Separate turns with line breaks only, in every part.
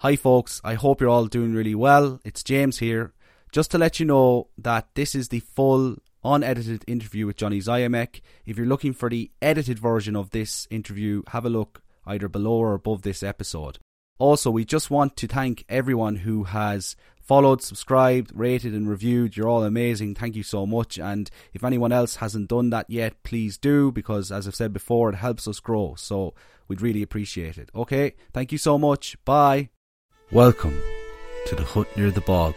Hi, folks. I hope you're all doing really well. It's James here. Just to let you know that this is the full, unedited interview with Johnny Ziomek. If you're looking for the edited version of this interview, have a look either below or above this episode. Also, we just want to thank everyone who has followed, subscribed, rated, and reviewed. You're all amazing. Thank you so much. And if anyone else hasn't done that yet, please do because, as I've said before, it helps us grow. So we'd really appreciate it. Okay, thank you so much. Bye. Welcome to the Hut Near the Bog,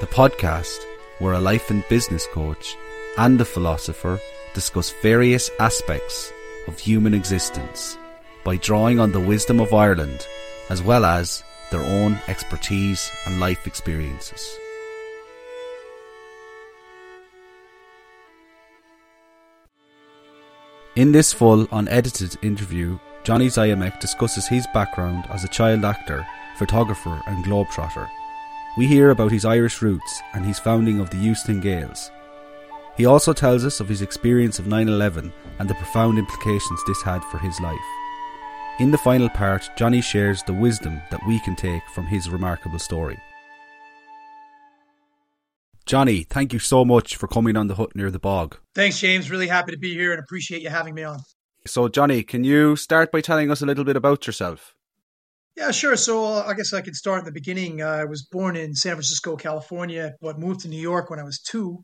the podcast where a life and business coach and a philosopher discuss various aspects of human existence by drawing on the wisdom of Ireland as well as their own expertise and life experiences. In this full, unedited interview, Johnny Ziomek discusses his background as a child actor, photographer, and globetrotter. We hear about his Irish roots and his founding of the Houston Gaels. He also tells us of his experience of 9 11 and the profound implications this had for his life. In the final part, Johnny shares the wisdom that we can take from his remarkable story. Johnny, thank you so much for coming on the hut near the bog.
Thanks, James. Really happy to be here and appreciate you having me on.
So, Johnny, can you start by telling us a little bit about yourself?
Yeah, sure. So, uh, I guess I could start in the beginning. I was born in San Francisco, California, but moved to New York when I was two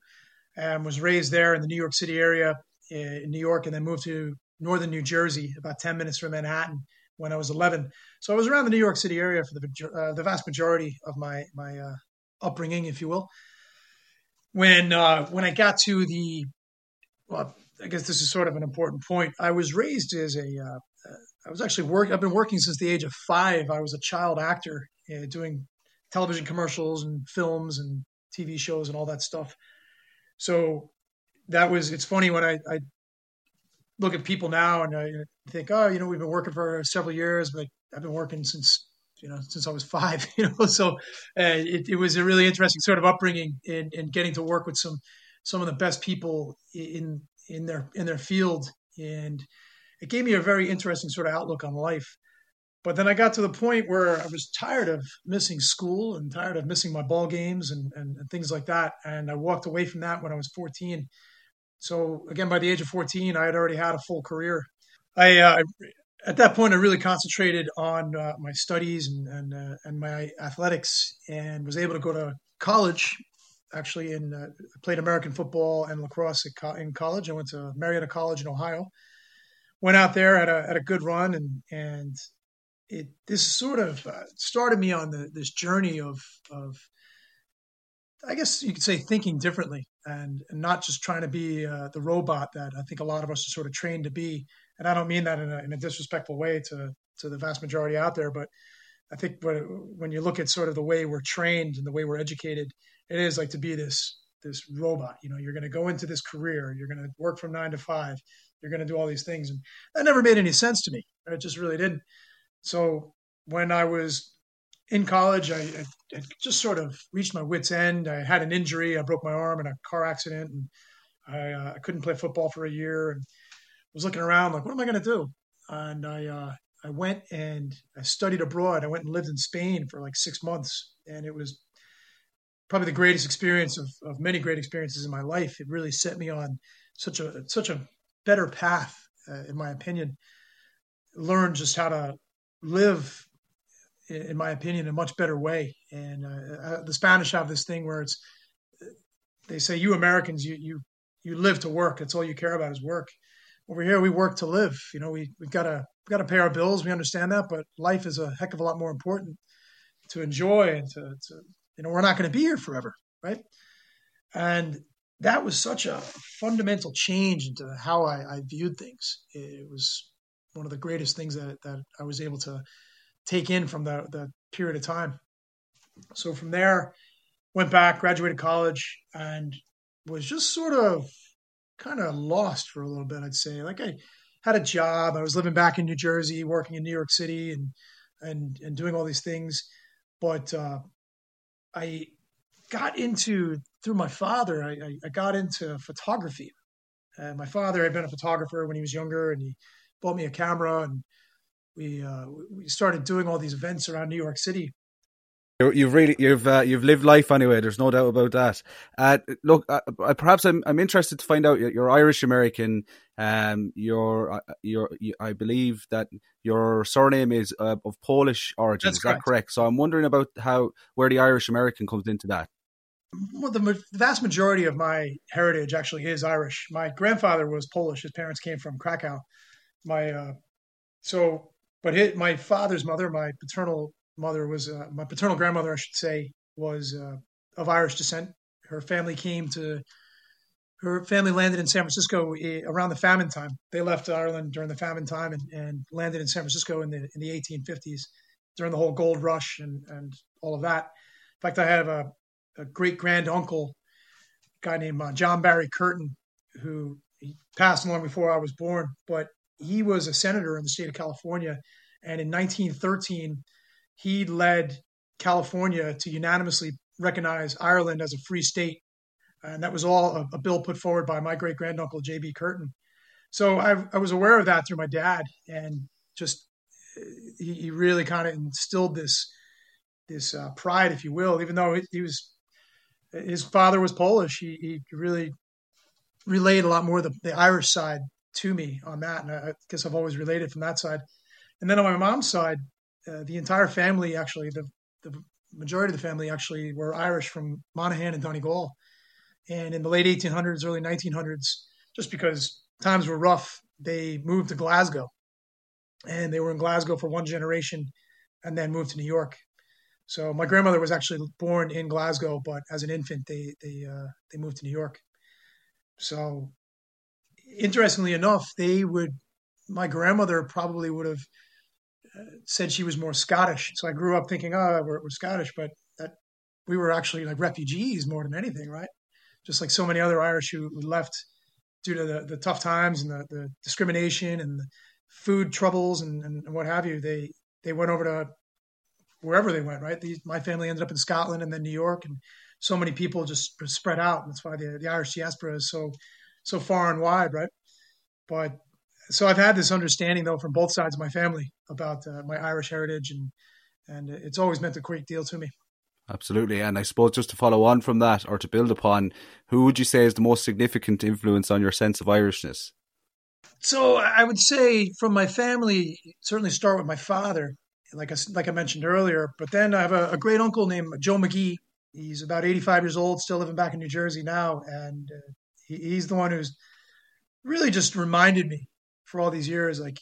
and was raised there in the New York City area in New York and then moved to northern New Jersey, about 10 minutes from Manhattan when I was 11. So I was around the New York City area for the, uh, the vast majority of my, my uh, upbringing, if you will. When, uh, when I got to the, well, I guess this is sort of an important point. I was raised as a, I was actually work. I've been working since the age of five. I was a child actor uh, doing television commercials and films and TV shows and all that stuff. So that was, it's funny when I, I look at people now and I think, oh, you know, we've been working for several years, but I've been working since you know since I was five. You know, so uh, it, it, was a really interesting sort of upbringing in, in getting to work with some some of the best people in in their in their field, and it gave me a very interesting sort of outlook on life. But then I got to the point where I was tired of missing school and tired of missing my ball games and, and, and things like that. And I walked away from that when I was 14 so again, by the age of 14, I had already had a full career. I uh, at that point I really concentrated on uh, my studies and and, uh, and my athletics, and was able to go to college. Actually, in uh, played American football and lacrosse co- in college. I went to Marietta College in Ohio. Went out there had a had a good run, and and it this sort of uh, started me on the this journey of of I guess you could say thinking differently and, and not just trying to be uh, the robot that I think a lot of us are sort of trained to be. And I don't mean that in a, in a disrespectful way to to the vast majority out there, but I think when you look at sort of the way we're trained and the way we're educated, it is like to be this this robot. You know, you're going to go into this career, you're going to work from nine to five, you're going to do all these things, and that never made any sense to me. It just really didn't. So when I was in college, I, I, just sort of reached my wits' end. I had an injury. I broke my arm in a car accident, and I, uh, I couldn't play football for a year. And was looking around like, what am I going to do? And I uh, I went and I studied abroad. I went and lived in Spain for like six months, and it was probably the greatest experience of, of many great experiences in my life. It really set me on such a such a better path, uh, in my opinion. Learn just how to live in my opinion, a much better way. And uh, uh, the Spanish have this thing where it's they say you Americans you you you live to work. That's all you care about is work. Over here, we work to live. You know, we we've got to we've got to pay our bills. We understand that, but life is a heck of a lot more important to enjoy and to, to you know we're not going to be here forever, right? And that was such a fundamental change into how I, I viewed things. It was one of the greatest things that, that I was able to take in from the, the period of time. So from there, went back, graduated college, and was just sort of kind of lost for a little bit, I'd say. Like I had a job, I was living back in New Jersey, working in New York City, and and and doing all these things, but uh, I got into through my father. I, I got into photography. And my father had been a photographer when he was younger, and he bought me a camera and we uh, we started doing all these events around New York City.
You've really you've uh, you've lived life anyway. There's no doubt about that. Uh, look, uh, perhaps I'm I'm interested to find out. You're Irish American. Um, you're uh, I believe that your surname is uh, of Polish origin.
That's
is
correct.
that correct? So I'm wondering about how where the Irish American comes into that.
Well, the vast majority of my heritage actually is Irish. My grandfather was Polish. His parents came from Krakow. My uh, so but his, my father's mother, my paternal mother was uh, my paternal grandmother, I should say, was uh, of Irish descent. Her family came to her family landed in San Francisco eh, around the famine time. They left Ireland during the famine time and, and landed in San Francisco in the in the 1850s during the whole gold rush and and all of that. In fact, I have a, a great grand uncle, guy named uh, John Barry Curtin, who passed long before I was born, but he was a senator in the state of California, and in 1913 he led California to unanimously recognize Ireland as a free state, and that was all a, a bill put forward by my great granduncle J.B. Curtin. So I, I, was aware of that through my dad, and just he, he really kind of instilled this this uh, pride, if you will, even though he, he was his father was Polish. He, he really relayed a lot more the, the Irish side to me on that. And I guess I've always related from that side. And then on my mom's side, uh, the entire family, actually, the, the majority of the family actually were Irish from Monaghan and Donegal. And in the late 1800s, early 1900s, just because times were rough, they moved to Glasgow. And they were in Glasgow for one generation and then moved to New York. So my grandmother was actually born in Glasgow, but as an infant, they they uh, they moved to New York. So interestingly enough, they would, my grandmother probably would have uh, said she was more Scottish. So I grew up thinking, oh, we're, we're Scottish, but that we were actually like refugees more than anything, right? Just like so many other Irish who, left due to the, the tough times and the, the discrimination and the food troubles and, and what have you. They they went over to wherever they went, right? The, my family ended up in Scotland and then New York, and so many people just spread out. And that's why the, the Irish diaspora is so so far and wide, right? But so I've had this understanding though from both sides of my family about uh, my Irish heritage, and and it's always meant a great deal to me.
Absolutely, and I suppose just to follow on from that, or to build upon, who would you say is the most significant influence on your sense of Irishness?
So I would say from my family, certainly start with my father, like I like I mentioned earlier. But then I have a, a great uncle named Joe McGee. He's about 85 years old, still living back in New Jersey now, and uh, he, he's the one who's really just reminded me for all these years, like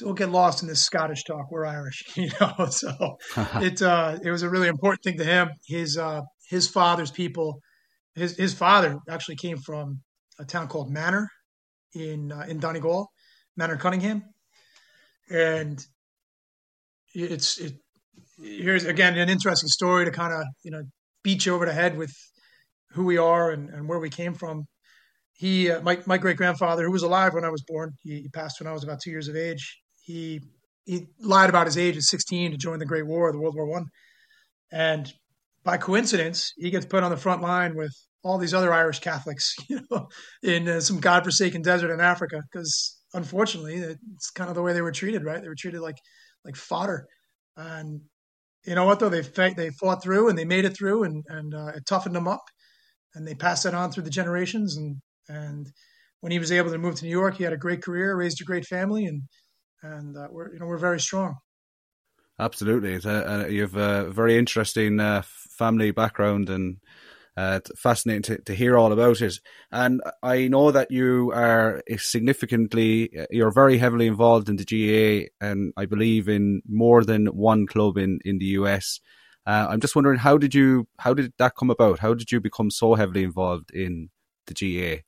don't get lost in this Scottish talk. We're Irish, you know. So it uh, it was a really important thing to him. His uh, his father's people, his his father actually came from a town called Manor in uh, in Donegal, Manor Cunningham, and it's it. Here's again an interesting story to kind of you know beat you over the head with who we are and, and where we came from. He, uh, my, my great grandfather, who was alive when I was born, he, he, passed when I was about two years of age. He he lied about his age at 16 to join the Great War, the World War One, and by coincidence, he gets put on the front line with all these other Irish Catholics, you know, in uh, some godforsaken desert in Africa. Because unfortunately, it's kind of the way they were treated, right? They were treated like like fodder, and you know what though they they fought through and they made it through and and uh, it toughened them up and they passed that on through the generations. And and when he was able to move to New York, he had a great career, raised a great family, and and uh, we're you know we're very strong.
Absolutely, you have a very interesting uh, family background and. Uh, fascinating to, to hear all about it. And I know that you are significantly, you're very heavily involved in the GAA, and I believe in more than one club in, in the US. Uh, I'm just wondering how did you how did that come about? How did you become so heavily involved in the GAA?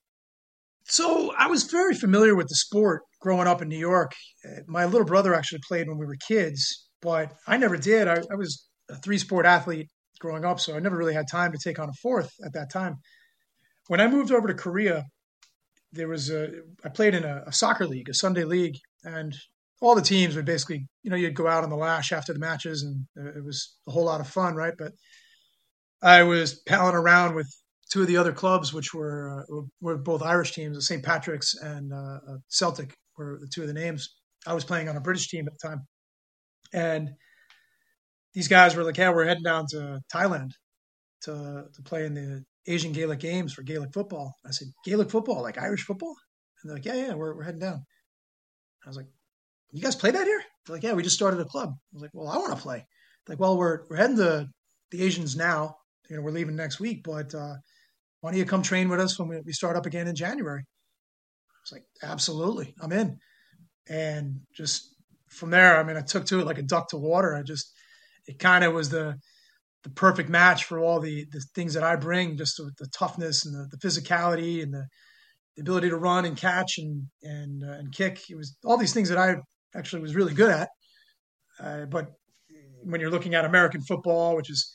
So I was very familiar with the sport growing up in New York. Uh, my little brother actually played when we were kids, but I never did. I, I was a three sport athlete growing up, so I never really had time to take on a fourth at that time. When I moved over to Korea, there was a I played in a, a soccer league, a Sunday league, and all the teams would basically, you know, you'd go out on the lash after the matches, and it was a whole lot of fun, right? But I was palling around with two of the other clubs, which were uh, were both Irish teams, the St. Patrick's and uh, Celtic, were the two of the names. I was playing on a British team at the time, and these guys were like, "Yeah, we're heading down to Thailand to to play in the Asian Gaelic Games for Gaelic football." I said, "Gaelic football, like Irish football?" And they're like, "Yeah, yeah, we're we're heading down." I was like, "You guys play that here?" They're like, "Yeah, we just started a club." I was like, "Well, I want to play." They're like, "Well, we're we're heading to the Asians now. You know, we're leaving next week, but uh, why don't you come train with us when we, we start up again in January?" I was like, "Absolutely, I'm in." And just from there, I mean, I took to it like a duck to water. I just it kind of was the the perfect match for all the the things that I bring, just the, toughness and the, the, physicality and the, the, ability to run and catch and and uh, and kick. It was all these things that I actually was really good at. Uh, but when you're looking at American football, which is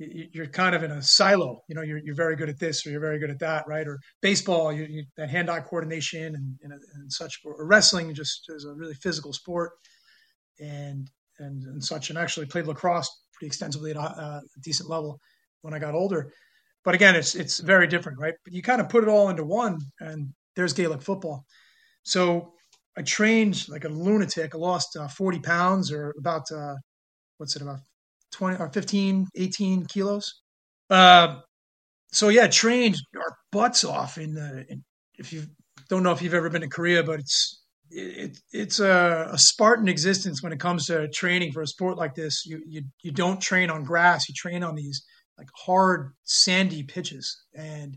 you're kind of in a silo. You know, you're, you're very good at this or you're very good at that, right? Or baseball, you, you, that hand-eye coordination and, and, and such. Or wrestling just is a really physical sport, and and, and such, and actually played lacrosse pretty extensively at a, a, decent level when I got older. But again, it's it's very different, right? But you kind of put it all into one, and there's Gaelic football. So I trained like a lunatic. I lost uh, 40 pounds, or about uh, what's it about 20 or 15, 18 kilos. Uh, so yeah, trained our butts off in the. In, if you don't know if you've ever been to Korea, but it's it, it's a, a, Spartan existence when it comes to training for a sport like this. You, you you don't train on grass; you train on these like hard, sandy pitches, and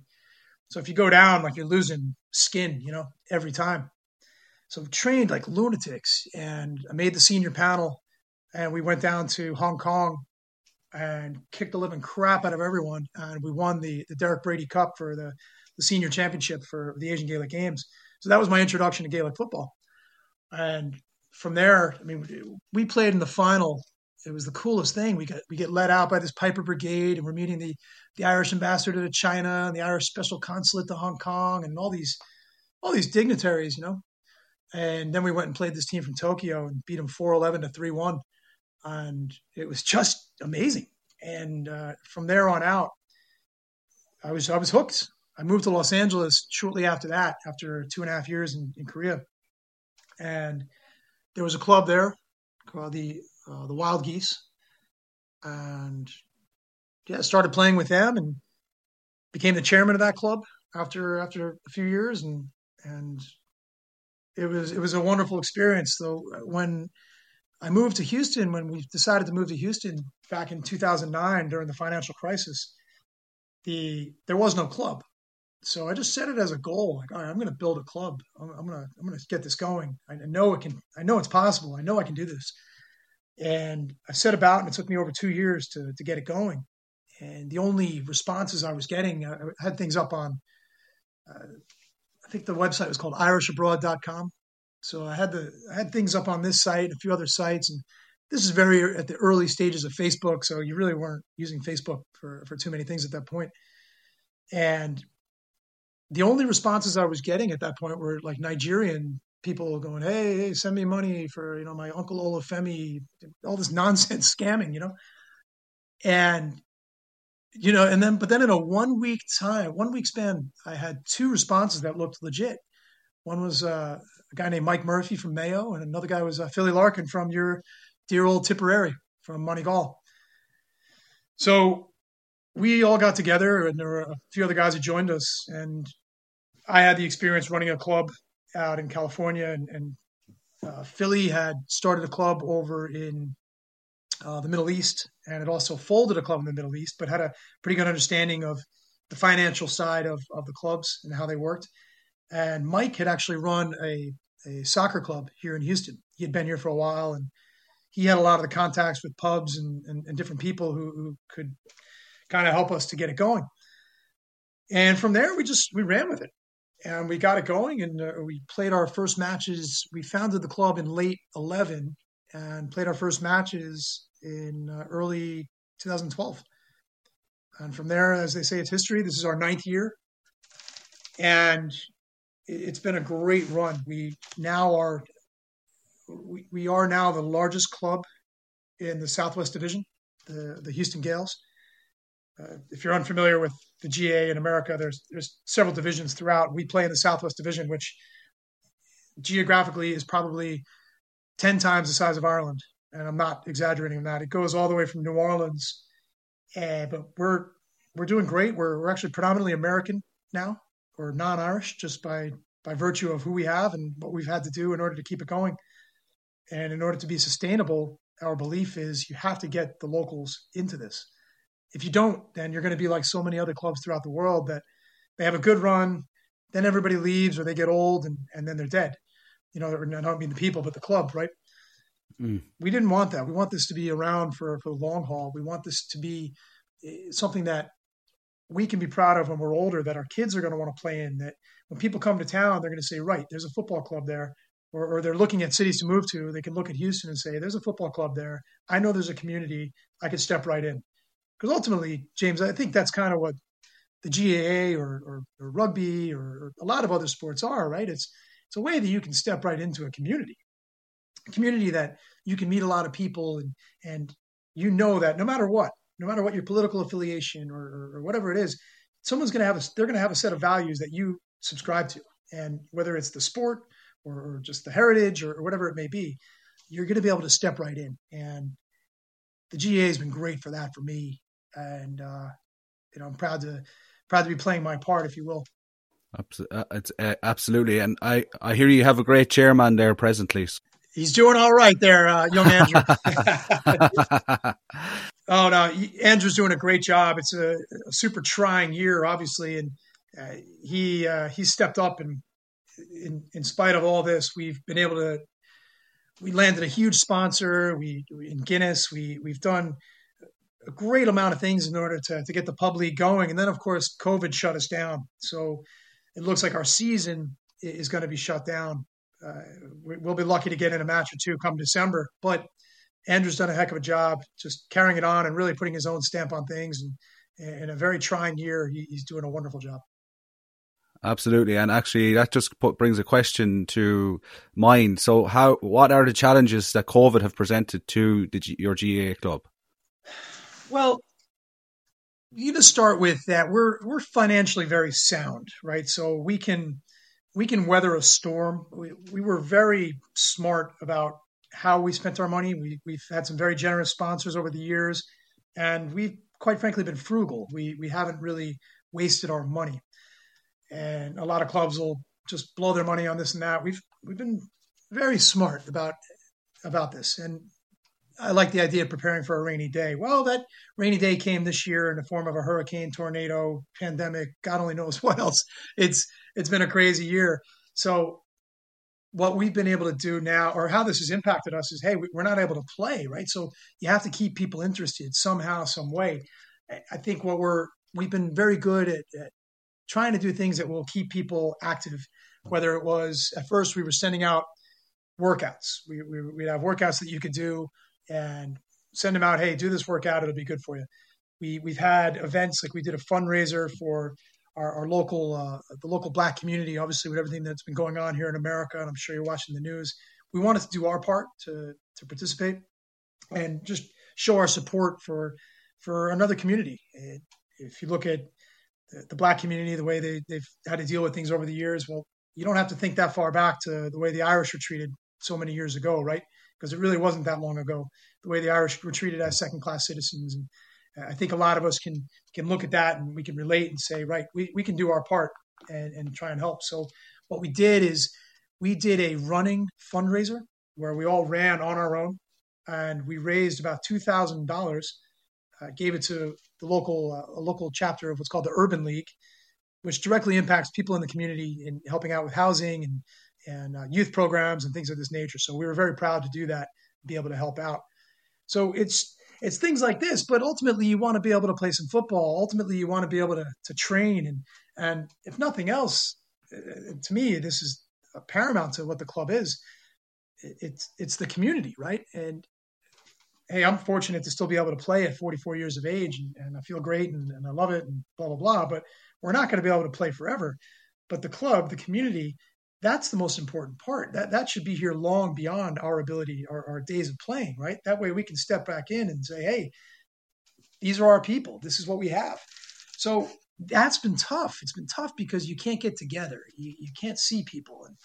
so if you go down, like you're losing skin, you know, every time. So trained like lunatics, and I made the senior panel, and we went down to Hong Kong and kicked the living crap out of everyone, and we won the the Derek Brady Cup for the the senior championship for the Asian Gaelic Games. So that was my introduction to Gaelic football. And from there, I mean, we played in the final. It was the coolest thing. We get we get let out by this Piper Brigade, and we're meeting the the Irish ambassador to China and the Irish special consulate to Hong Kong, and all these all these dignitaries, you know. And then we went and played this team from Tokyo and beat them four eleven to three one, and it was just amazing. And uh, from there on out, I was I was hooked. I moved to Los Angeles shortly after that, after two and a half years in, in Korea and there was a club there called the uh, the Wild Geese, and yeah, started playing with them and became the chairman of that club after after a few years, and and it was it was a wonderful experience. Though when I moved to Houston, when we decided to move to Houston back in 2009 during the financial crisis, the there was no club so I just set it as a goal. Like, all right, I'm going to build a club. I'm, I'm going to I'm going to get this going. I know it can. I know it's possible. I know I can do this. And I set about, and it took me over two years to to get it going. And the only responses I was getting, I had things up on. Uh, I think the website was called IrishAbroad.com. So I had the I had things up on this site, and a few other sites, and this is very at the early stages of Facebook. So you really weren't using Facebook for for too many things at that point. And the only responses I was getting at that point were like Nigerian people going, "Hey, hey send me money for you know my uncle Olufemi," all this nonsense scamming, you know, and you know, and then but then in a one week time, one week span, I had two responses that looked legit. One was uh, a guy named Mike Murphy from Mayo, and another guy was uh, Philly Larkin from your dear old Tipperary from Moneygall. So we all got together, and there were a few other guys who joined us, and I had the experience running a club out in California, and, and uh, Philly had started a club over in uh, the Middle East, and it also folded a club in the Middle East, but had a pretty good understanding of the financial side of, of the clubs and how they worked. And Mike had actually run a, a soccer club here in Houston. He had been here for a while, and he had a lot of the contacts with pubs and, and, and different people who, who could kind of help us to get it going. And from there, we just we ran with it and we got it going and uh, we played our first matches. We founded the club in late 11 and played our first matches in uh, early 2012 and from there as they say it's history. This is our ninth year. And it's been a great run. We now are we, we are now the largest club in the southwest division the, the Houston Gaels uh, if you're unfamiliar with the GAA in America, there's there's several divisions throughout. We play in the Southwest Division, which geographically is probably ten times the size of Ireland, and I'm not exaggerating that. It goes all the way from New Orleans, uh, but we're we're doing great. We're we're actually predominantly American now, or non-Irish, just by by virtue of who we have and what we've had to do in order to keep it going. And in order to be sustainable, our belief is you have to get the locals into this. If you don't, then you're going to be like so many other clubs throughout the world that they have a good run, then everybody leaves or they get old and, and then they're dead. You know, I don't mean the people, but the club, right? Mm. We didn't want that. We want this to be around for, for the long haul. We want this to be eh, something that we can be proud of when we're older, that our kids are going to want to play in, that when people come to town, they're going to say, right, there's a football club there. Or, or, they're looking at cities to move to, they can look at Houston and say, there's a football club there. I know there's a community. I could step right in. Because ultimately, James, I think that's kind of what the GAA or, or, or rugby or, or, a lot of other sports are, right? It's it's a way that you can step right into a community, a community that you can meet a lot of people and and you know that no matter what, no matter what your political affiliation or, or whatever it is, someone's going to have a they're going to have a set of values that you subscribe to, and whether it's the sport or, just the heritage or, or whatever it may be, you're going to be able to step right in. And the GAA has been great for that for me, and uh, you know I'm proud to proud to be playing my part, if you will.
Uh, it's uh, absolutely, and I I hear you have a great chairman there presently.
He's doing all right there, uh, young Andrew. oh no, Andrew's doing a great job. It's a, a super trying year, obviously, and uh, he uh, he stepped up and in, in spite of all this, we've been able to. We landed a huge sponsor. We, we in Guinness. We we've done a great amount of things in order to, to get the pub league going. And then, of course, COVID shut us down. So it looks like our season is going to be shut down. Uh, we'll be lucky to get in a match or two come December. But Andrew's done a heck of a job just carrying it on and really putting his own stamp on things. And in a very trying year, he's doing a wonderful job.
Absolutely, and actually, that just put, brings a question to mind. So, how what are the challenges that COVID have presented to the, your GAA club?
Well, you to start with that we're we're financially very sound, right? So we can we can weather a storm. We, we were very smart about how we spent our money. We, we've had some very generous sponsors over the years, and we've quite frankly been frugal. We we haven't really wasted our money, and a lot of clubs will just blow their money on this and that. We've we've been very smart about about this, and I like the idea of preparing for a rainy day. Well, that rainy day came this year in the form of a hurricane, tornado, pandemic, God only knows what else. It's it's been a crazy year. So what we've been able to do now or how this has impacted us is hey, we're not able to play, right? So you have to keep people interested somehow, some way. I think what we're we've been very good at, at trying to do things that will keep people active. Whether it was at first we were sending out workouts. We, we, would have workouts that you could do and send them out. Hey, do this workout; it'll be good for you. We we've had events like we did a fundraiser for our, our local uh, the local Black community. Obviously, with everything that's been going on here in America, and I'm sure you're watching the news, we wanted to do our part to to participate and just show our support for for another community. If you look at the, the Black community, the way they they've had to deal with things over the years, well, you don't have to think that far back to the way the Irish were treated so many years ago, right? Because it really wasn't that long ago. The way the Irish were treated as second class citizens, and uh, I think a lot of us can can look at that and we can relate and say, right, we, we can do our part and, and try and help. So what we did is we did a running fundraiser where we all ran on our own, and we raised about two thousand uh, dollars. Gave it to the local uh, local chapter of what's called the Urban League, which directly impacts people in the community in helping out with housing and and uh, youth programs and things of this nature. So we were very proud to do that, be able to help out. So it's it's things like this, but ultimately you want to be able to play some football. Ultimately, you want to be able to to train and and if nothing else, uh, to me, this is paramount to what the club is. It's it's the community, right? And hey, I'm fortunate to still be able to play at 44 years of age, and, and I feel great and, and I love it, and blah blah blah. But we're not going to be able to play forever. But the club, the community, that's the most important part. That that should be here long beyond our ability, our, our days of playing, right? That way we can step back in and say, hey, these are our people. This is what we have. So that's been tough. It's been tough because you can't get together. You, you can't see people. And,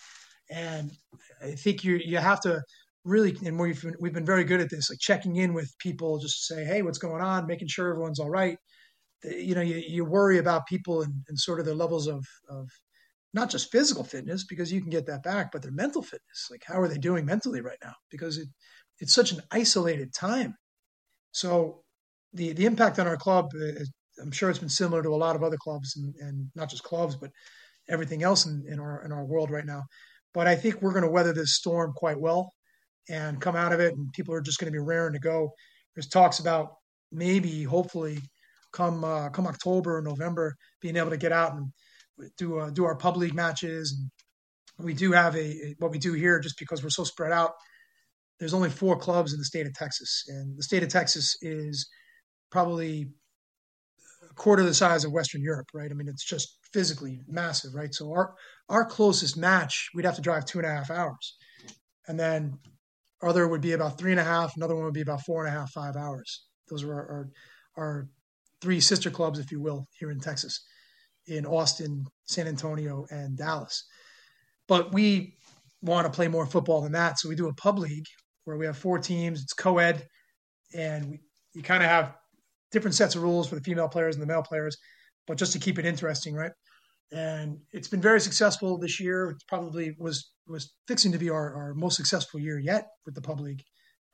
and I think you you have to really, and we've been, we've been very good at this, like checking in with people just to say, hey, what's going on, making sure everyone's all right. You know, you, you worry about people and, and sort of their levels of, of not just physical fitness because you can get that back, but their mental fitness. Like, how are they doing mentally right now? Because it, it's such an isolated time. So the the impact on our club, uh, I'm sure it's been similar to a lot of other clubs, and, and not just clubs, but everything else in, in our in our world right now. But I think we're going to weather this storm quite well and come out of it, and people are just going to be raring to go. There's talks about maybe, hopefully, come uh, come October or November, being able to get out and do uh, do our pub league matches. And we do have a, a what we do here, just because we're so spread out. There's only four clubs in the state of Texas, and the state of Texas is probably a quarter the size of Western Europe, right? I mean, it's just physically massive, right? So our our closest match, we'd have to drive two and a half hours, and then other would be about three and a half. Another one would be about four and a half, five hours. Those are our, our, our three sister clubs, if you will, here in Texas, in Austin, San Antonio, and Dallas. But we want to play more football than that, so we do a pub league where we have four teams. It's co-ed, and we, you kind of have different sets of rules for the female players and the male players, but just to keep it interesting, right? And it's been very successful this year. It probably was was fixing to be our, our most successful year yet with the pub league.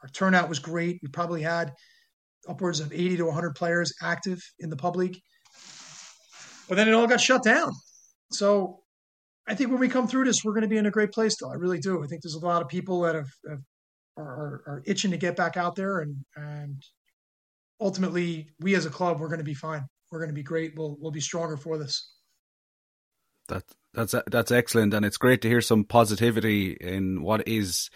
Our turnout was great. We probably had upwards of 80 to 100 players active in the pub league. But then it all got shut down. So I think when we come through this, we're going to be in a great place, though. I really do. I think there's a lot of people that have, have are, are, itching to get back out there, and and ultimately, we as a club, we're going to be fine. We're going to be great. We'll we'll be stronger for this.
That that's that's excellent, and it's great to hear some positivity in what is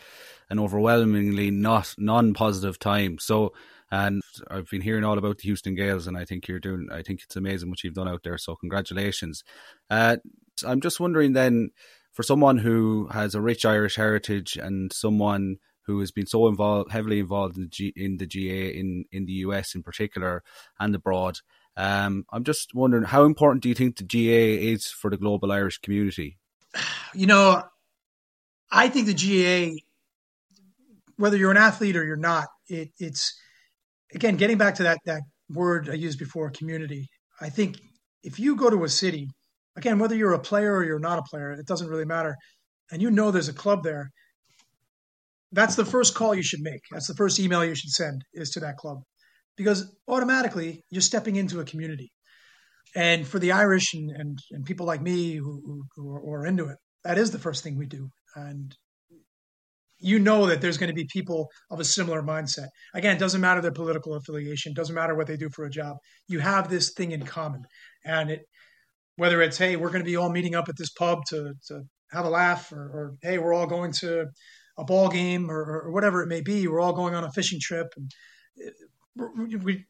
an overwhelmingly not non-positive time. So, and I've been hearing all about the Houston Gaels, and I think you're doing. I think it's amazing what you've done out there. So, congratulations. Uh, I'm just wondering then, for someone who has a rich Irish heritage and someone who has been so involved, heavily involved in the, G, in the GAA in, in the US in particular and abroad. Um, I'm just wondering, how important do you think the GAA is for the global Irish community?
You know, I think the GAA, whether you're an athlete or you're not, it, it's again getting back to that that word I used before, community. I think if you go to a city, again, whether you're a player or you're not a player, it doesn't really matter, and you know there's a club there that's the first call you should make. That's the first email you should send is to that club because automatically you're stepping into a community. And for the Irish and, and, and people like me who, who, who are into it, that is the first thing we do. And you know that there's going to be people of a similar mindset. Again, it doesn't matter their political affiliation, doesn't matter what they do for a job. You have this thing in common. And it whether it's hey, we're going to be all meeting up at this pub to to have a laugh or, or hey, we're all going to a ball game or, or whatever it may be. We're all going on a fishing trip, and uh, we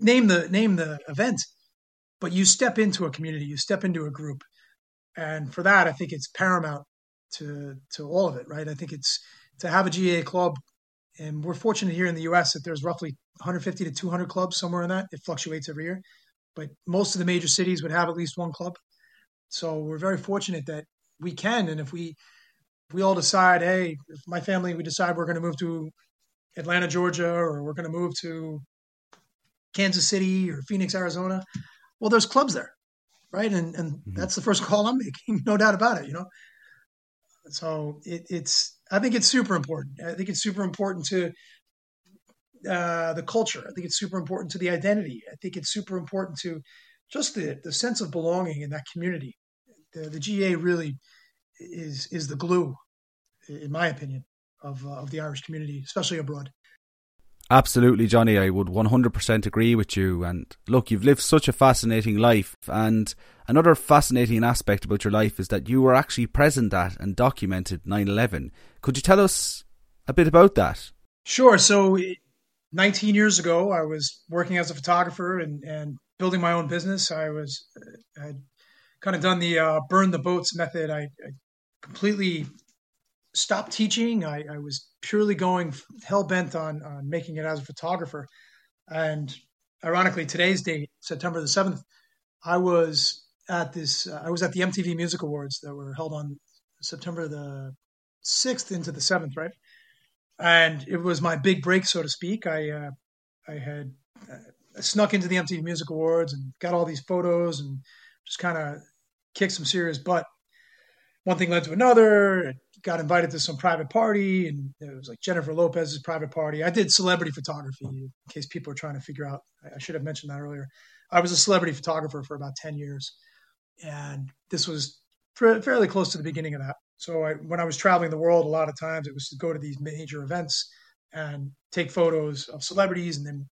name the name the event. But you step into a community, you step into a group, and for that, I think it's paramount to to all of it, right? I think it's to have a GAA club, and we're fortunate here in the U.S. that there's roughly 150 to 200 clubs somewhere in that. It fluctuates every year, but most of the major cities would have at least one club. So we're very fortunate that we can, and if we if we all decide, hey, if my family, we decide we're going to move to Atlanta, Georgia, or we're going to move to Kansas City or Phoenix, Arizona, well, there's clubs there, right? And and mm-hmm. that's the first call I'm making, no doubt about it. You know, so it, it's I think it's super important. I think it's super important to uh, the culture. I think it's super important to the identity. I think it's super important to just the the sense of belonging in that community. The, the GAA really is is the glue, in my opinion, of uh, of the Irish community, especially abroad.
Absolutely, Johnny. I would 100% agree with you. And look, you've lived such a fascinating life. And another fascinating aspect about your life is that you were actually present at and documented 9 11. Could you tell us a bit about that?
Sure. So, 19 years ago, I was working as a photographer and, and building my own business. I was, I had kind of done the uh, burn the boats method. I, I completely stopped teaching. I, I was purely going hell bent on, on making it as a photographer. And ironically, today's date, September the 7th, I was at this, uh, I was at the MTV Music Awards that were held on September the 6th into the 7th, right? and it was my big break, so to speak. I uh, I had uh, snuck into the MTV Music Awards and got all these photos and just kind of kicked some serious butt. One thing led to another. Got invited to some private party, and it was like Jennifer Lopez's private party. I did celebrity photography, in case people are trying to figure out. I should have mentioned that earlier. I was a celebrity photographer for about ten years, and this was fairly close to the beginning of that. So I, when I was traveling the world, a lot of times it was to go to these major events and take photos of celebrities and then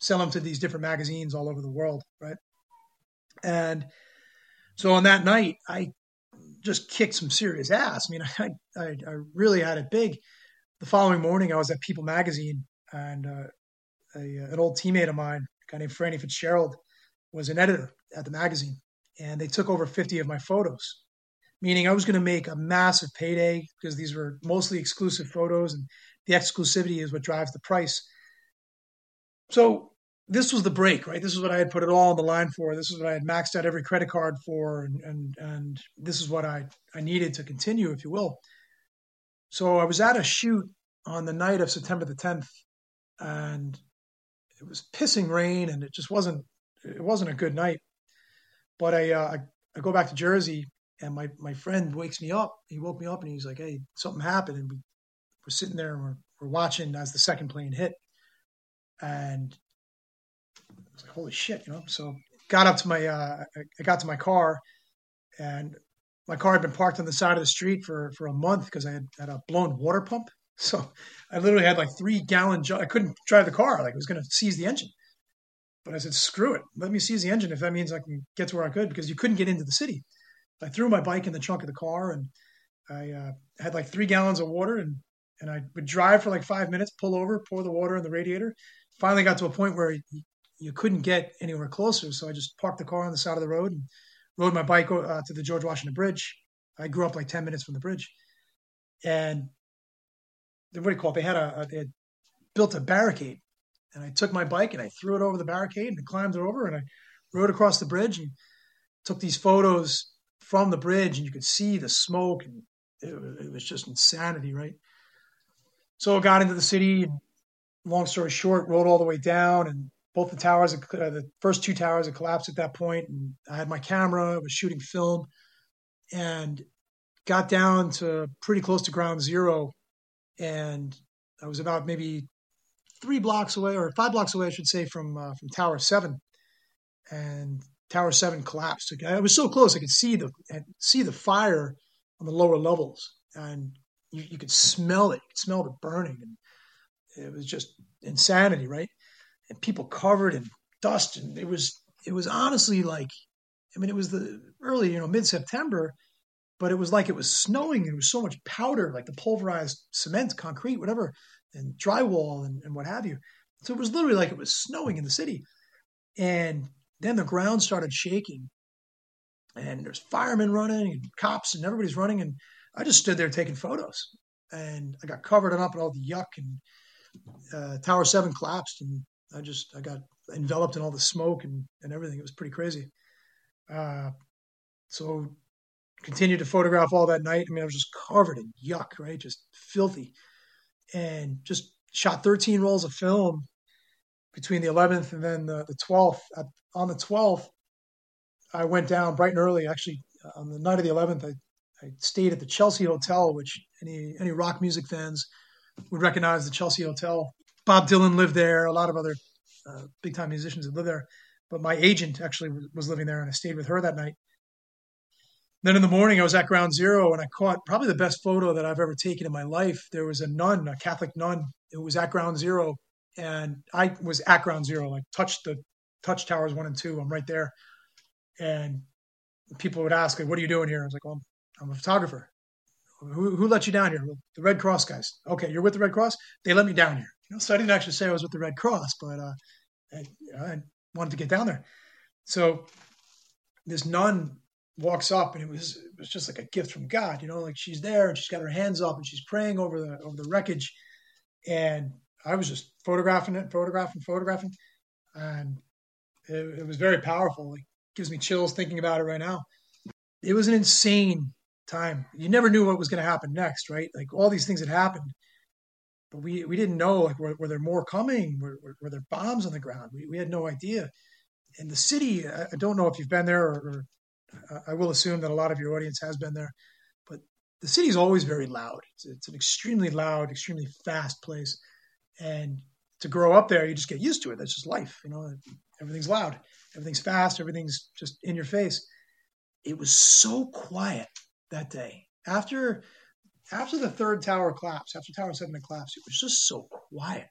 sell them to these different magazines all over the world, right? And so on that night, I just kicked some serious ass. I mean, I, I, I really had it big. The following morning, I was at People Magazine, and uh, a, an old teammate of mine, a guy named Franny Fitzgerald, was an editor at the magazine, and they took over 50 of my photos meaning I was going to make a massive payday because these were mostly exclusive photos and the exclusivity is what drives the price. So this was the break, right? This is what I had put it all on the line for. This is what I had maxed out every credit card for, and and and this is what I I needed to continue, if you will. So I was at a shoot on the night of September the 10th, and it was pissing rain, and it just wasn't it wasn't a good night. But I uh, I, I go back to Jersey and my my friend wakes me up. He woke me up and he's like, "Hey, something happened." And we we're sitting there and we're we're watching as the second plane hit, and I was like, "Holy shit!" You know. So got up to my uh, I got to my car, and my car had been parked on the side of the street for for a month because I had, had a blown water pump. So I literally had like three gallon. I couldn't drive the car. Like I was going to seize the engine. But I said, screw it. Let me seize the engine if that means I can get to where I could because you couldn't get into the city. I threw my bike in the trunk of the car and I uh, had like three gallons of water and and I would drive for like five minutes, pull over, pour the water in the radiator. Finally got to a point where you couldn't get anywhere closer, so I just parked the car on the side of the road and rode my bike uh, to the George Washington Bridge. I grew up like ten minutes from the bridge, and what do you call it? They had a, they had built a barricade, and I took my bike and I threw it over the barricade and climbed it over and I rode across the bridge and took these photos from the bridge and you could see the smoke and it, it was just insanity, right? So I got into the city and long story short, rode all the way down and both the towers, uh, the first two towers had collapsed at that point and I had my camera, I was shooting film and got down to pretty close to ground zero and I was about maybe three blocks away or five blocks away, I should say, from uh, from Tower Seven, and Tower Seven collapsed. I was so close; I could see the see the fire on the lower levels, and you, you could smell it. You could smell the burning, and it was just insanity, right? And people covered in dust, and it was it was honestly like, I mean, it was the early, you know, mid September, but it was like it was snowing. There was so much powder, like the pulverized cement, concrete, whatever, and drywall and, and what have you. So it was literally like it was snowing in the city, and then the ground started shaking, and there's firemen running and cops and everybody's running, and I just stood there taking photos, and I got covered up in all the yuck, and uh, Tower Seven collapsed, and I just I got enveloped in all the smoke and and everything. It was pretty crazy. Uh, so continued to photograph all that night. I mean, I was just covered in yuck, right? Just filthy, and just shot 13 rolls of film between the 11th and then the, the 12th. on the 12th, I went down bright and early. Actually, on the night of the 11th, I, I stayed at the Chelsea Hotel, which any any rock music fans would recognize the Chelsea Hotel. Bob Dylan lived there. A lot of other uh, big time musicians had lived there. But my agent actually was living there, and I stayed with her that night. Then in the morning, I was at Ground Zero, and I caught probably the best photo that I've ever taken in my life. There was a nun, a Catholic nun, who was at Ground Zero, and I was at ground zero, like touched the touch towers one and two. I'm right there, and people would ask, like, "What are you doing here?" I was like, "Well, I'm a photographer." Who, who let you down here? The Red Cross guys. Okay, you're with the Red Cross. They let me down here. Know, so I didn't actually say I was with the Red Cross, but uh, I, I wanted to get down there. So this nun walks up, and it was it was just like a gift from God. You know, like she's there and she's got her hands up and she's praying over the over the wreckage, and I was just photographing it, photographing, photographing, and it, it was very powerful. It gives me chills thinking about it right now. It was an insane time. You never knew what was going to happen next, right? Like all these things had happened, but we we didn't know like were, were there more coming? Were, were, were, there bombs on the ground? We we had no idea. And the city, I, I don't know if you've been there, or, or I will assume that a lot of your audience has been there, but the city is always very loud. It's, it's an extremely loud, extremely fast place, and to grow up there, you just get used to it. That's just life, you know. Everything's loud, everything's fast, everything's just in your face. It was so quiet that day after after the third tower collapsed, after Tower Seven collapsed. It was just so quiet.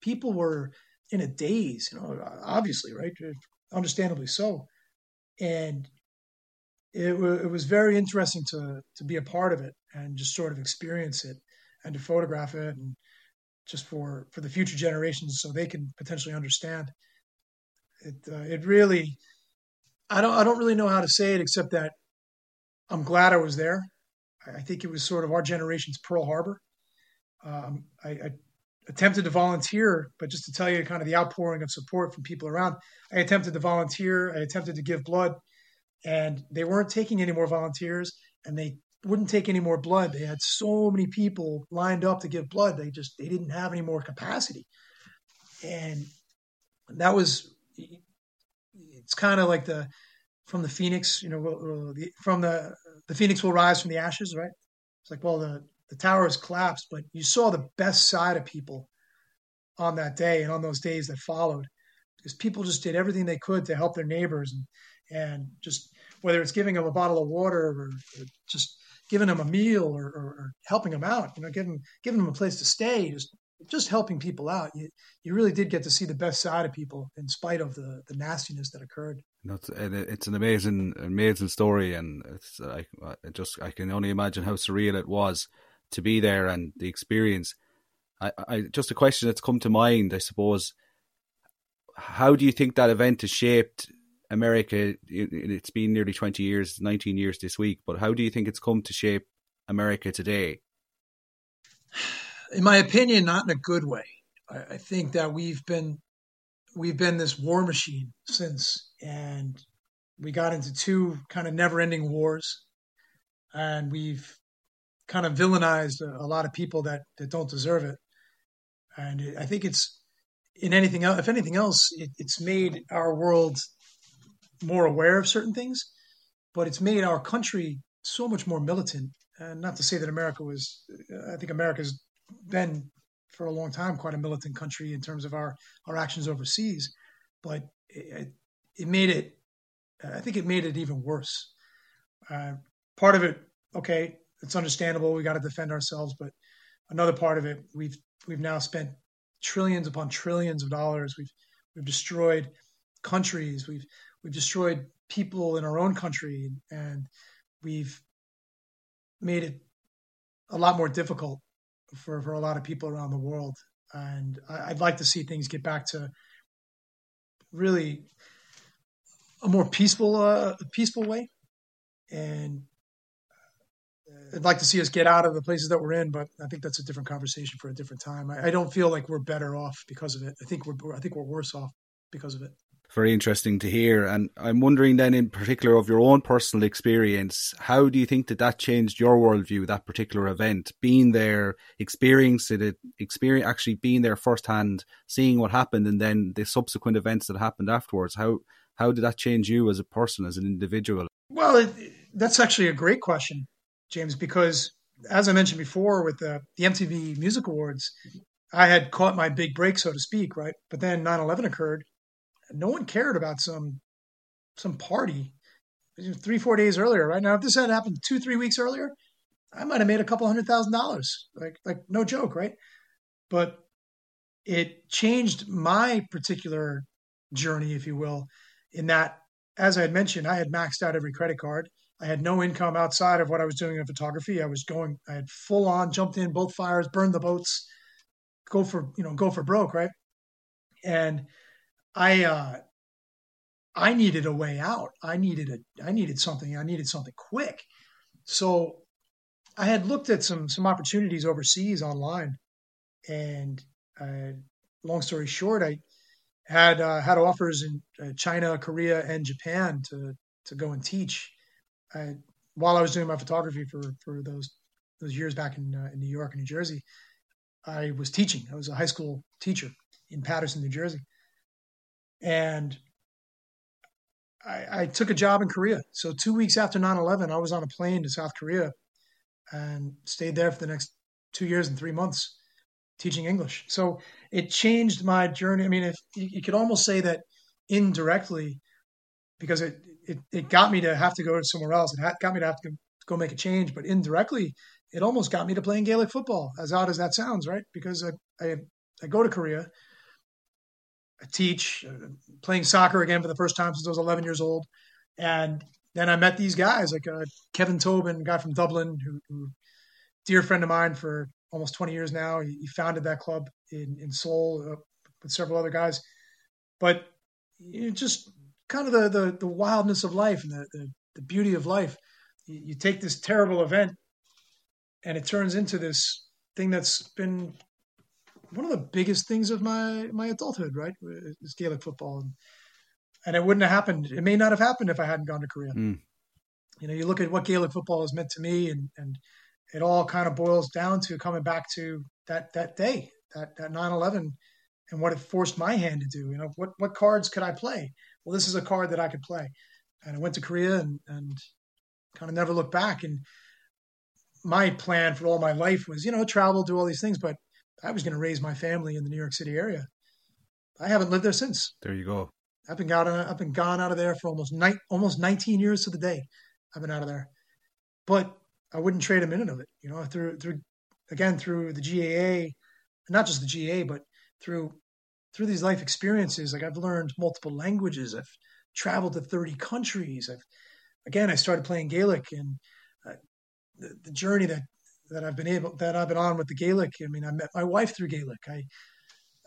People were in a daze, you know. Obviously, right, understandably so, and it, it was very interesting to to be a part of it and just sort of experience it and to photograph it and just for for the future generations so they can potentially understand it uh, it really i don't i don't really know how to say it except that i'm glad i was there i think it was sort of our generation's pearl harbor um, I, I, attempted to volunteer but just to tell you kind of the outpouring of support from people around i attempted to volunteer i attempted to give blood and they weren't taking any more volunteers and they wouldn't take any more blood. They had so many people lined up to give blood. They just they didn't have any more capacity, and that was it's kind of like the from the phoenix, you know, from the the phoenix will rise from the ashes, right? It's like well the the tower has collapsed, but you saw the best side of people on that day and on those days that followed because people just did everything they could to help their neighbors and and just whether it's giving them a bottle of water or, or just giving them a meal or, or, or, helping them out, you know, giving giving them a place to stay, just just helping people out. You you really did get to see the best side of people in spite of the the nastiness that occurred.
That's it's an amazing amazing story, and it's I, I just I can only imagine how surreal it was to be there and the experience. I, I just a question that's come to mind, I suppose. How do you think that event has shaped America, it's been nearly 20 years, 19 years this week, but how do you think it's come to shape America today?
In my opinion, not in a good way. I, think that we've been we've been this war machine since, and we got into two kind of never-ending wars, and we've kind of villainized a, a lot of people that that don't deserve it. And I think it's in anything else. If anything else, it, it's made our world more aware of certain things, but it's made our country so much more militant. And not to say that America was, I think America's been for a long time quite a militant country in terms of our our actions overseas, but it, it made it. I think it made it even worse. Uh, part of it, okay, it's understandable. We got to defend ourselves, but another part of it, we've we've now spent trillions upon trillions of dollars. We've we've destroyed countries. We've we've destroyed people in our own country and we've made it a lot more difficult for, for a lot of people around the world. And I, would like to see things get back to really a more peaceful, uh, peaceful way. And I'd like to see us get out of the places that we're in, but I think that's a different conversation for a different time. I, I don't feel like we're better off because of it. I think we're, I think we're worse off because of it
very interesting to hear. And I'm wondering then, in particular, of your own personal experience, how do you think that that changed your worldview, that particular event, being there, experiencing it, experience actually being there firsthand, seeing what happened, and then the subsequent events that happened afterwards? How how did that change you as a person, as an individual?
Well, it, that's actually a great question, James, because as I mentioned before, with the, the MTV Music Awards, I had caught my big break, so to speak, right? But then 9 11 occurred no one cared about some some party three four days earlier. Right now, if this had happened two three weeks earlier, I might have made a couple hundred thousand dollars. Like like no joke, right? But it changed my particular journey, if you will, in that as I had mentioned, I had maxed out every credit card. I had no income outside of what I was doing in photography. I was going, I had full on jumped in both fires, burned the boats, go for you know go for broke, right? And I uh, I needed a way out. I needed a I needed something. I needed something quick. So I had looked at some some opportunities overseas online, and uh, long story short, I had uh, had offers in uh, China, Korea, and Japan to to go and teach. I, while I was doing my photography for for those those years back in uh, in New York and New Jersey, I was teaching. I was a high school teacher in Paterson, New Jersey, and I, I took a job in Korea. So two weeks after 9/11, I was on a plane to South Korea and stayed there for the next two years and three months teaching English. So it changed my journey. I mean, if you could almost say that indirectly, because it, it, it got me to have to go somewhere else. It got me to have to go make a change, but indirectly, it almost got me to playing Gaelic football, as odd as that sounds, right? Because I, I, I go to Korea, I teach, uh, playing soccer again for the first time since I was 11 years old. And then I met these guys like uh, Kevin Tobin, guy from Dublin, who, who dear friend of mine for almost 20 years now. He, he founded that club in, in Seoul uh, with several other guys. But you know, just kind of the, the, the wildness of life and the, the, the beauty of life. You, you, take this terrible event and it turns into this thing that's been one of the biggest things of my, my adulthood, right? Is Gaelic football. And, and it wouldn't have happened. It may not have happened if I hadn't gone to Korea. Mm. You know, you look at what Gaelic football has meant to me and, and it all kind of boils down to coming back to that, that day, that, that 9-11 and what it forced my hand to do. You know, what, what cards could I play? well, this is a card that I could play. And I went to Korea and, and kind of never looked back. And my plan for all my life was, you know, travel, do all these things, but I was going to raise my family in the New York City area. I haven't lived there since.
There you go.
I've been gone. I've been gone out of there for almost ni- almost 19 years to the day. I've been out of there, but I wouldn't trade a minute of it. You know, through through again through the GAA, not just the GAA, but through through these life experiences, like I've learned multiple languages. I've traveled to 30 countries. I've, again, I started playing Gaelic and uh, the, the, journey that, that I've been able, that I've been on with the Gaelic. I mean, I met my wife through Gaelic. I,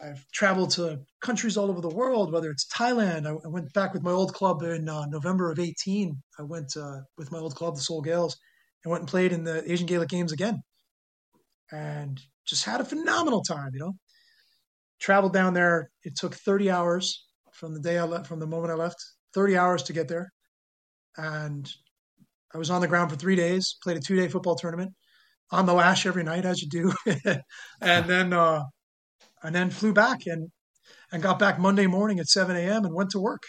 I've traveled to countries all over the world, whether it's Thailand. I, I went back with my old club in uh, November of 18. I went uh, with my old club, the Seoul Gaels, and went and played in the Asian Gaelic Games again. And just had a phenomenal time, you know traveled down there. It took 30 hours from the day I left, from the moment I left, 30 hours to get there. And I was on the ground for three days, played a two day football tournament on the lash every night, as you do. and then, uh, and then flew back and, and got back Monday morning at 7 a.m. and went to work.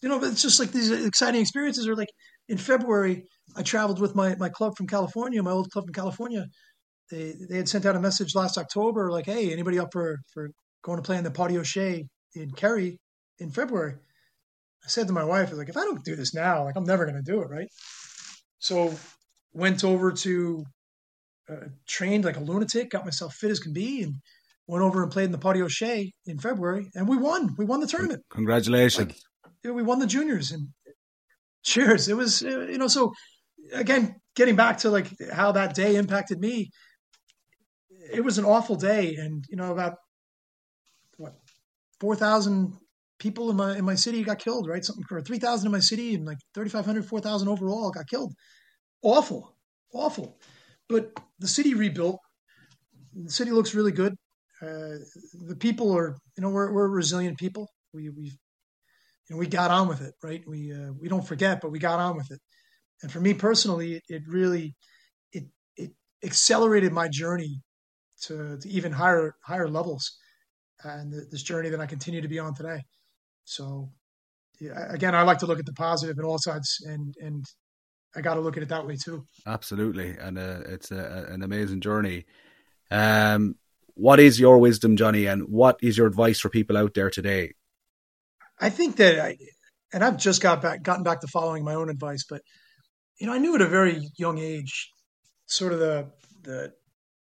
You know, it's just like these exciting experiences are like in February, I traveled with my, my club from California, my old club from California. They, they had sent out a message last October, like, Hey, anybody up for, for going to play in the Paddy O'Shea in Kerry in February. I said to my wife, I was like, if I don't do this now, like I'm never going to do it, right? So went over to uh, trained like a lunatic, got myself fit as can be, and went over and played in the Paddy O'Shea in February, and we won. We won the tournament.
Congratulations! Like,
we won the juniors, and cheers. It was uh, you know so again getting back to like how that day impacted me. It was an awful day, and you know about what four thousand people in my in my city got killed, right? Something for three thousand in my city and like 3,500, 4,000 overall got killed. Awful, awful. But the city rebuilt. The city looks really good. Uh, the people are, you know, we're we're resilient people. We we you know, we got on with it, right? We uh, we don't forget, but we got on with it. And for me personally, it, it really it it accelerated my journey to, to even higher higher levels and this journey that I continue to be on today. So, yeah, again, I like to look at the positive in all sides, and and I got to look at it that way too.
Absolutely, and uh, it's a, an amazing journey. Um, what is your wisdom, Johnny, and what is your advice for people out there today?
I think that, I, and I've just got back, gotten back to following my own advice, but you know, I knew at a very young age, sort of the the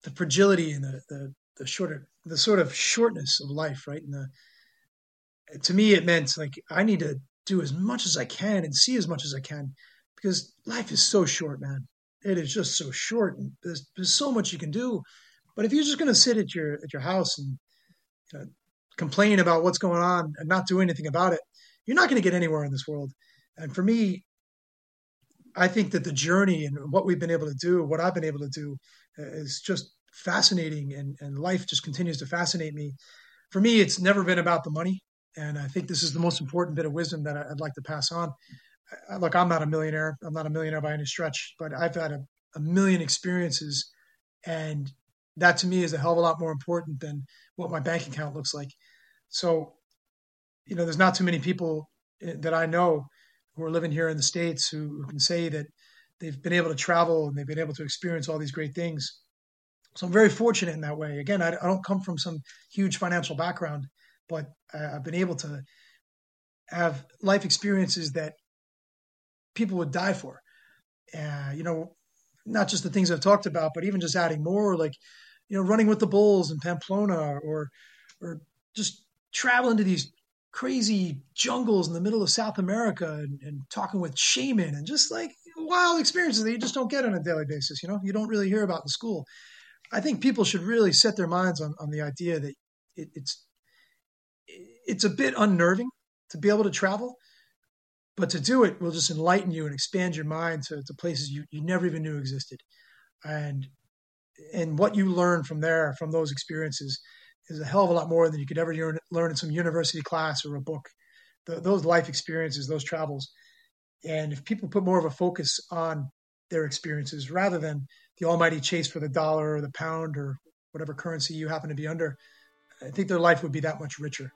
the fragility and the the, the shorter the sort of shortness of life, right? And the to me, it meant like I need to do as much as I can and see as much as I can because life is so short, man. It is just so short, and there's, there's so much you can do. But if you're just going to sit at your at your house and you know, complain about what's going on and not do anything about it, you're not going to get anywhere in this world. And for me, I think that the journey and what we've been able to do, what I've been able to do, uh, is just fascinating and, and life just continues to fascinate me. For me, it's never been about the money. And I think this is the most important bit of wisdom that I'd like to pass on. Look, I'm not a millionaire. I'm not a millionaire by any stretch, but I've had a, a million experiences. And that to me is a hell of a lot more important than what my bank account looks like. So, you know, there's not too many people eh, that I know who are living here in the States who, who can say that they've been able to travel and they've been able to experience all these great things. So I'm very fortunate in that way. Again, I, I don't come from some huge financial background, but I, I've been able to have life experiences that people would die for. Uh, you know, not just the things I've talked about, but even just adding more, like you know, running with the bulls in Pamplona, or or just traveling to these crazy jungles in the middle of South America and, and talking with shaman and just like wild experiences that you just don't get on a daily basis. You know, you don't really hear about in school. I think people should really set their minds on, on the idea that it, it's it's a bit unnerving to be able to travel, but to do it will just enlighten you and expand your mind to, to places you, you never even knew existed. And and what you learn from there, from those experiences, is a hell of a lot more than you could ever learn, in some university class or a book. The, those life experiences, those travels, and if people put more of a focus on their experiences rather than the almighty chase for the dollar or the pound or whatever currency you happen to be under, I think their life would be that much richer.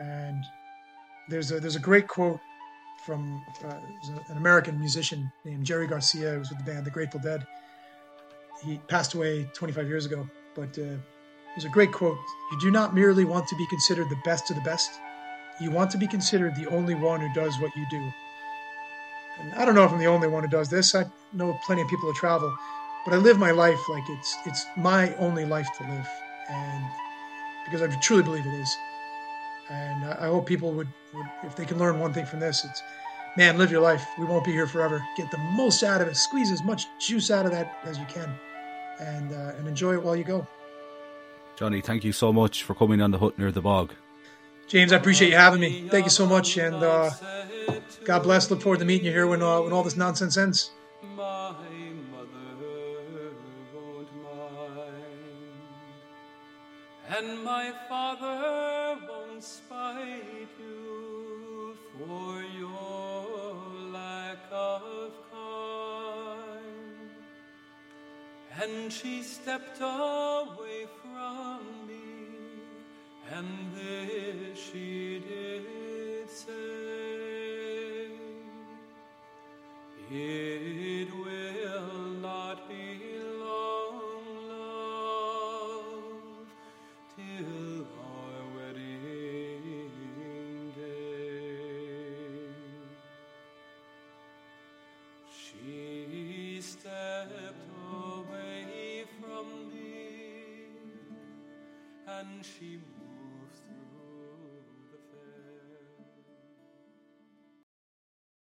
And there's a there's a great quote from uh, an American musician named Jerry Garcia, who was with the band The Grateful Dead. He passed away 25 years ago, but uh, there's a great quote: "You do not merely want to be considered the best of the best; you want to be considered the only one who does what you do." And I don't know if I'm the only one who does this. I know plenty of people who travel, but I live my life like it's it's my only life to live, and because I truly believe it is. And I hope people would, would, if they can learn one thing from this, it's, man, live your life. We won't be here forever. Get the most out of it. Squeeze as much juice out of that as you can, and uh, and enjoy it while you go.
Johnny, thank you so much for coming on the hut near the bog.
James, I appreciate you having me. Thank you so much, and uh, God bless. Look forward to meeting you here when uh, when all this nonsense ends. My mother, and my father And she stepped away from me, and this she did say, she